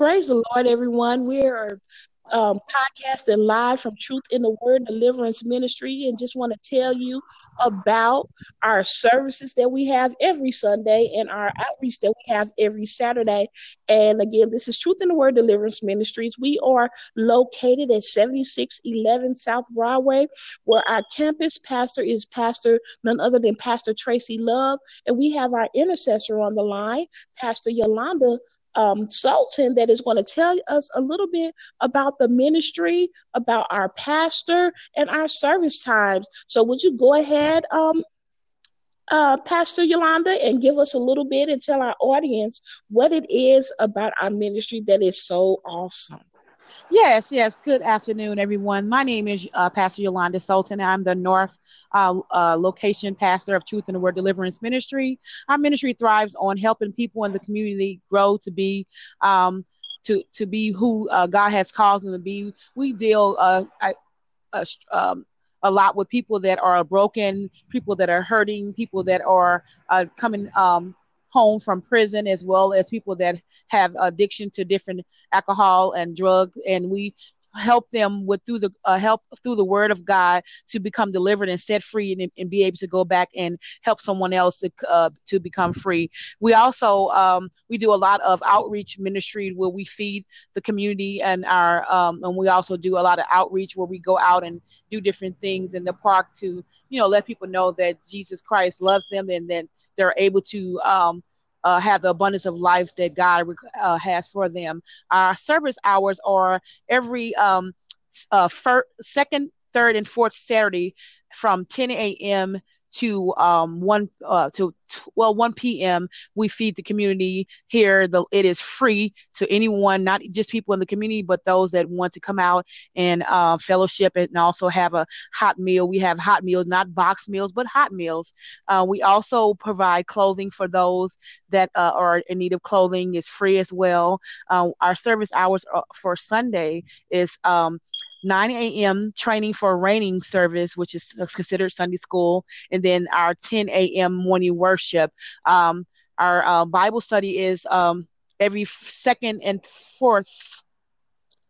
Praise the Lord, everyone. We're um, podcasting live from Truth in the Word Deliverance Ministry, and just want to tell you about our services that we have every Sunday and our outreach that we have every Saturday. And again, this is Truth in the Word Deliverance Ministries. We are located at 7611 South Broadway, where our campus pastor is Pastor none other than Pastor Tracy Love, and we have our intercessor on the line, Pastor Yolanda um, Sultan that is going to tell us a little bit about the ministry, about our pastor, and our service times. So, would you go ahead, um, uh, Pastor Yolanda, and give us a little bit and tell our audience what it is about our ministry that is so awesome? Yes, yes. Good afternoon, everyone. My name is uh, Pastor Yolanda Sultan. I'm the North uh, uh, location pastor of Truth in the Word Deliverance Ministry. Our ministry thrives on helping people in the community grow to be. Um, to, to be who uh, God has called them to be. We deal uh, um, a lot with people that are broken, people that are hurting, people that are uh, coming um, home from prison as well as people that have addiction to different alcohol and drugs and we help them with through the uh, help through the word of God to become delivered and set free and, and be able to go back and help someone else to, uh, to become free. We also um, we do a lot of outreach ministry where we feed the community and our um, and we also do a lot of outreach where we go out and do different things in the park to you know let people know that Jesus Christ loves them and that they're able to um, uh, have the abundance of life that God uh, has for them. Our service hours are every um, uh, first, second, third, and fourth Saturday from 10 a.m to um, 1 uh, to well 1 p.m. we feed the community here the it is free to anyone not just people in the community but those that want to come out and uh, fellowship and also have a hot meal. We have hot meals not box meals but hot meals. Uh, we also provide clothing for those that uh, are in need of clothing. Is free as well. Uh, our service hours uh, for sunday is um, 9 a.m. training for reigning service, which is considered Sunday school, and then our 10 a.m. morning worship. Um, our uh, Bible study is um, every second and fourth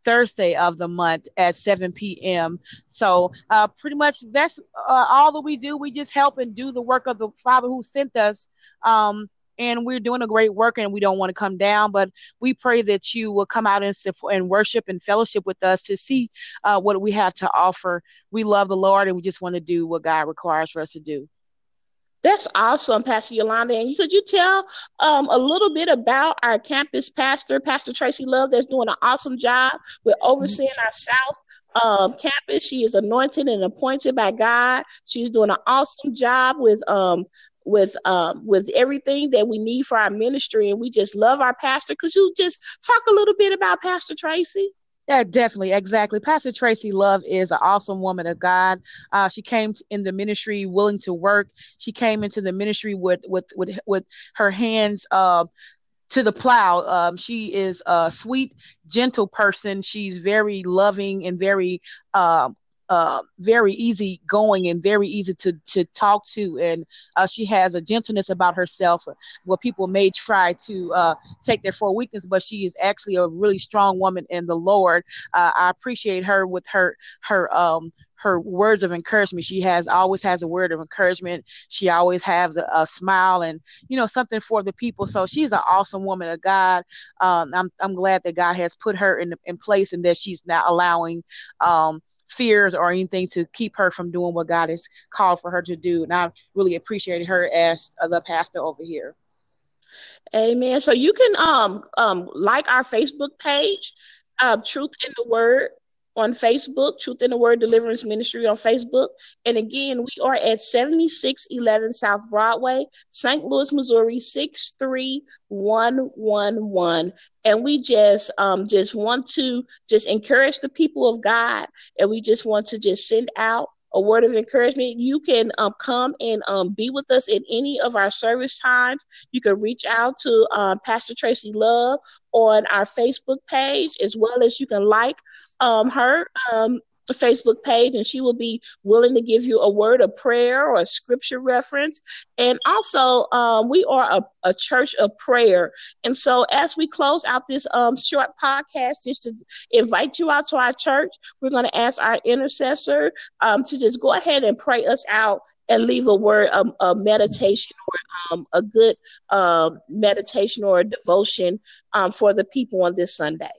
Thursday of the month at 7 p.m. So, uh, pretty much that's uh, all that we do. We just help and do the work of the Father who sent us. Um, and we're doing a great work and we don't want to come down but we pray that you will come out and, support, and worship and fellowship with us to see uh, what we have to offer we love the lord and we just want to do what god requires for us to do that's awesome, Pastor Yolanda. And could you tell um, a little bit about our campus pastor, Pastor Tracy Love, that's doing an awesome job with overseeing our South um, campus. She is anointed and appointed by God. She's doing an awesome job with um, with um, with everything that we need for our ministry, and we just love our pastor. Could you just talk a little bit about Pastor Tracy? Yeah, definitely, exactly. Pastor Tracy Love is an awesome woman of God. Uh, she came in the ministry willing to work. She came into the ministry with with with with her hands uh, to the plow. Um, she is a sweet, gentle person. She's very loving and very uh, uh, very easy going and very easy to to talk to, and uh, she has a gentleness about herself. Where people may try to uh, take that for weakness, but she is actually a really strong woman in the Lord. Uh, I appreciate her with her her um her words of encouragement. She has always has a word of encouragement. She always has a, a smile and you know something for the people. So she's an awesome woman of God. Um, I'm I'm glad that God has put her in in place and that she's not allowing um, fears or anything to keep her from doing what God has called for her to do. And I really appreciate her as the pastor over here. Amen. So you can um um like our Facebook page, uh, Truth in the Word on Facebook, Truth in the Word Deliverance Ministry on Facebook. And again, we are at 7611 South Broadway, St. Louis, Missouri, 63111. And we just um just want to just encourage the people of God and we just want to just send out a word of encouragement, you can um, come and um, be with us in any of our service times. You can reach out to uh, Pastor Tracy Love on our Facebook page, as well as you can like um, her um, Facebook page, and she will be willing to give you a word of prayer or a scripture reference. And also, um, we are a, a, church of prayer. And so, as we close out this um, short podcast, just to invite you out to our church, we're going to ask our intercessor um, to just go ahead and pray us out and leave a word, um, a meditation or um, a good um, meditation or a devotion um, for the people on this Sunday.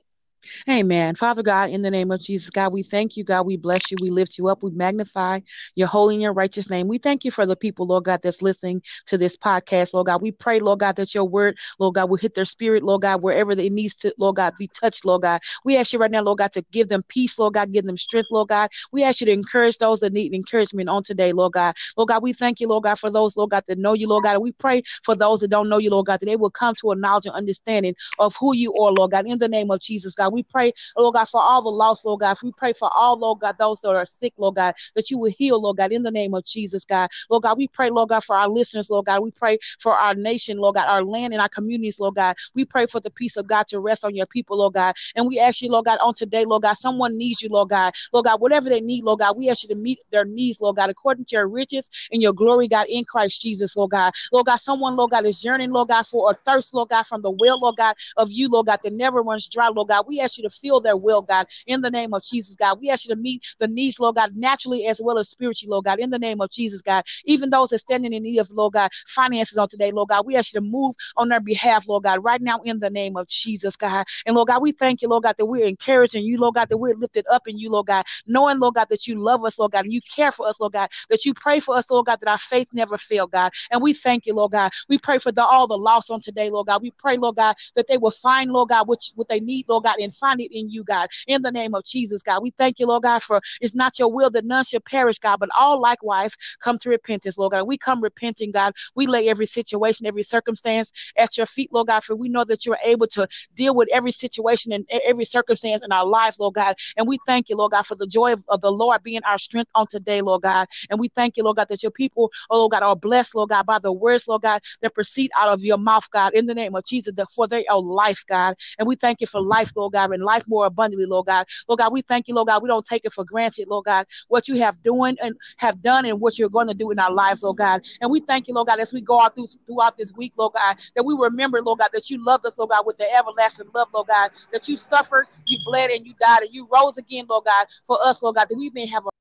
Amen. Father God, in the name of Jesus, God, we thank you, God. We bless you. We lift you up. We magnify your holy and your righteous name. We thank you for the people, Lord God, that's listening to this podcast, Lord God. We pray, Lord God, that your word, Lord God, will hit their spirit, Lord God, wherever it needs to, Lord God, be touched, Lord God. We ask you right now, Lord God, to give them peace, Lord God, give them strength, Lord God. We ask you to encourage those that need encouragement on today, Lord God. Lord God, we thank you, Lord God, for those, Lord God, that know you, Lord God. And we pray for those that don't know you, Lord God, that they will come to a knowledge and understanding of who you are, Lord God. In the name of Jesus, God, we pray, Lord God, for all the lost, Lord God. We pray for all, Lord God, those that are sick, Lord God, that you will heal, Lord God, in the name of Jesus, God. Lord God, we pray, Lord God, for our listeners, Lord God. We pray for our nation, Lord God, our land and our communities, Lord God. We pray for the peace of God to rest on your people, Lord God. And we ask you, Lord God, on today, Lord God, someone needs you, Lord God. Lord God, whatever they need, Lord God, we ask you to meet their needs, Lord God, according to your riches and your glory, God, in Christ Jesus, Lord God. Lord God, someone, Lord God, is yearning, Lord God, for a thirst, Lord God, from the well, Lord God, of you, Lord God, that never runs dry, Lord God. We ask you to fill their will, God, in the name of Jesus, God. We ask you to meet the needs, Lord God, naturally as well as spiritually, Lord God, in the name of Jesus, God. Even those that standing in need of, Lord God, finances on today, Lord God, we ask you to move on their behalf, Lord God, right now in the name of Jesus, God. And Lord God, we thank you, Lord God, that we're encouraging you, Lord God, that we're lifted up in you, Lord God, knowing, Lord God, that you love us, Lord God, and you care for us, Lord God, that you pray for us, Lord God, that our faith never fail, God. And we thank you, Lord God. We pray for the, all the lost on today, Lord God. We pray, Lord God, that they will find, Lord God, what, what they need, Lord God, and it in you, God. In the name of Jesus, God. We thank you, Lord God, for it's not your will that none should perish, God, but all likewise come to repentance, Lord God. We come repenting, God. We lay every situation, every circumstance at your feet, Lord God, for we know that you are able to deal with every situation and every circumstance in our lives, Lord God. And we thank you, Lord God, for the joy of, of the Lord being our strength on today, Lord God. And we thank you, Lord God, that your people, oh Lord God, are blessed, Lord God, by the words, Lord God, that proceed out of your mouth, God, in the name of Jesus, for they are life, God. And we thank you for life, Lord God, and life more abundantly, Lord God. Lord God, we thank you, Lord God. We don't take it for granted, Lord God, what you have doing and have done and what you're going to do in our lives, Lord God. And we thank you, Lord God, as we go out through, throughout this week, Lord God, that we remember, Lord God, that you loved us, Lord God, with the everlasting love, Lord God, that you suffered, you bled, and you died, and you rose again, Lord God, for us, Lord God, that we may have a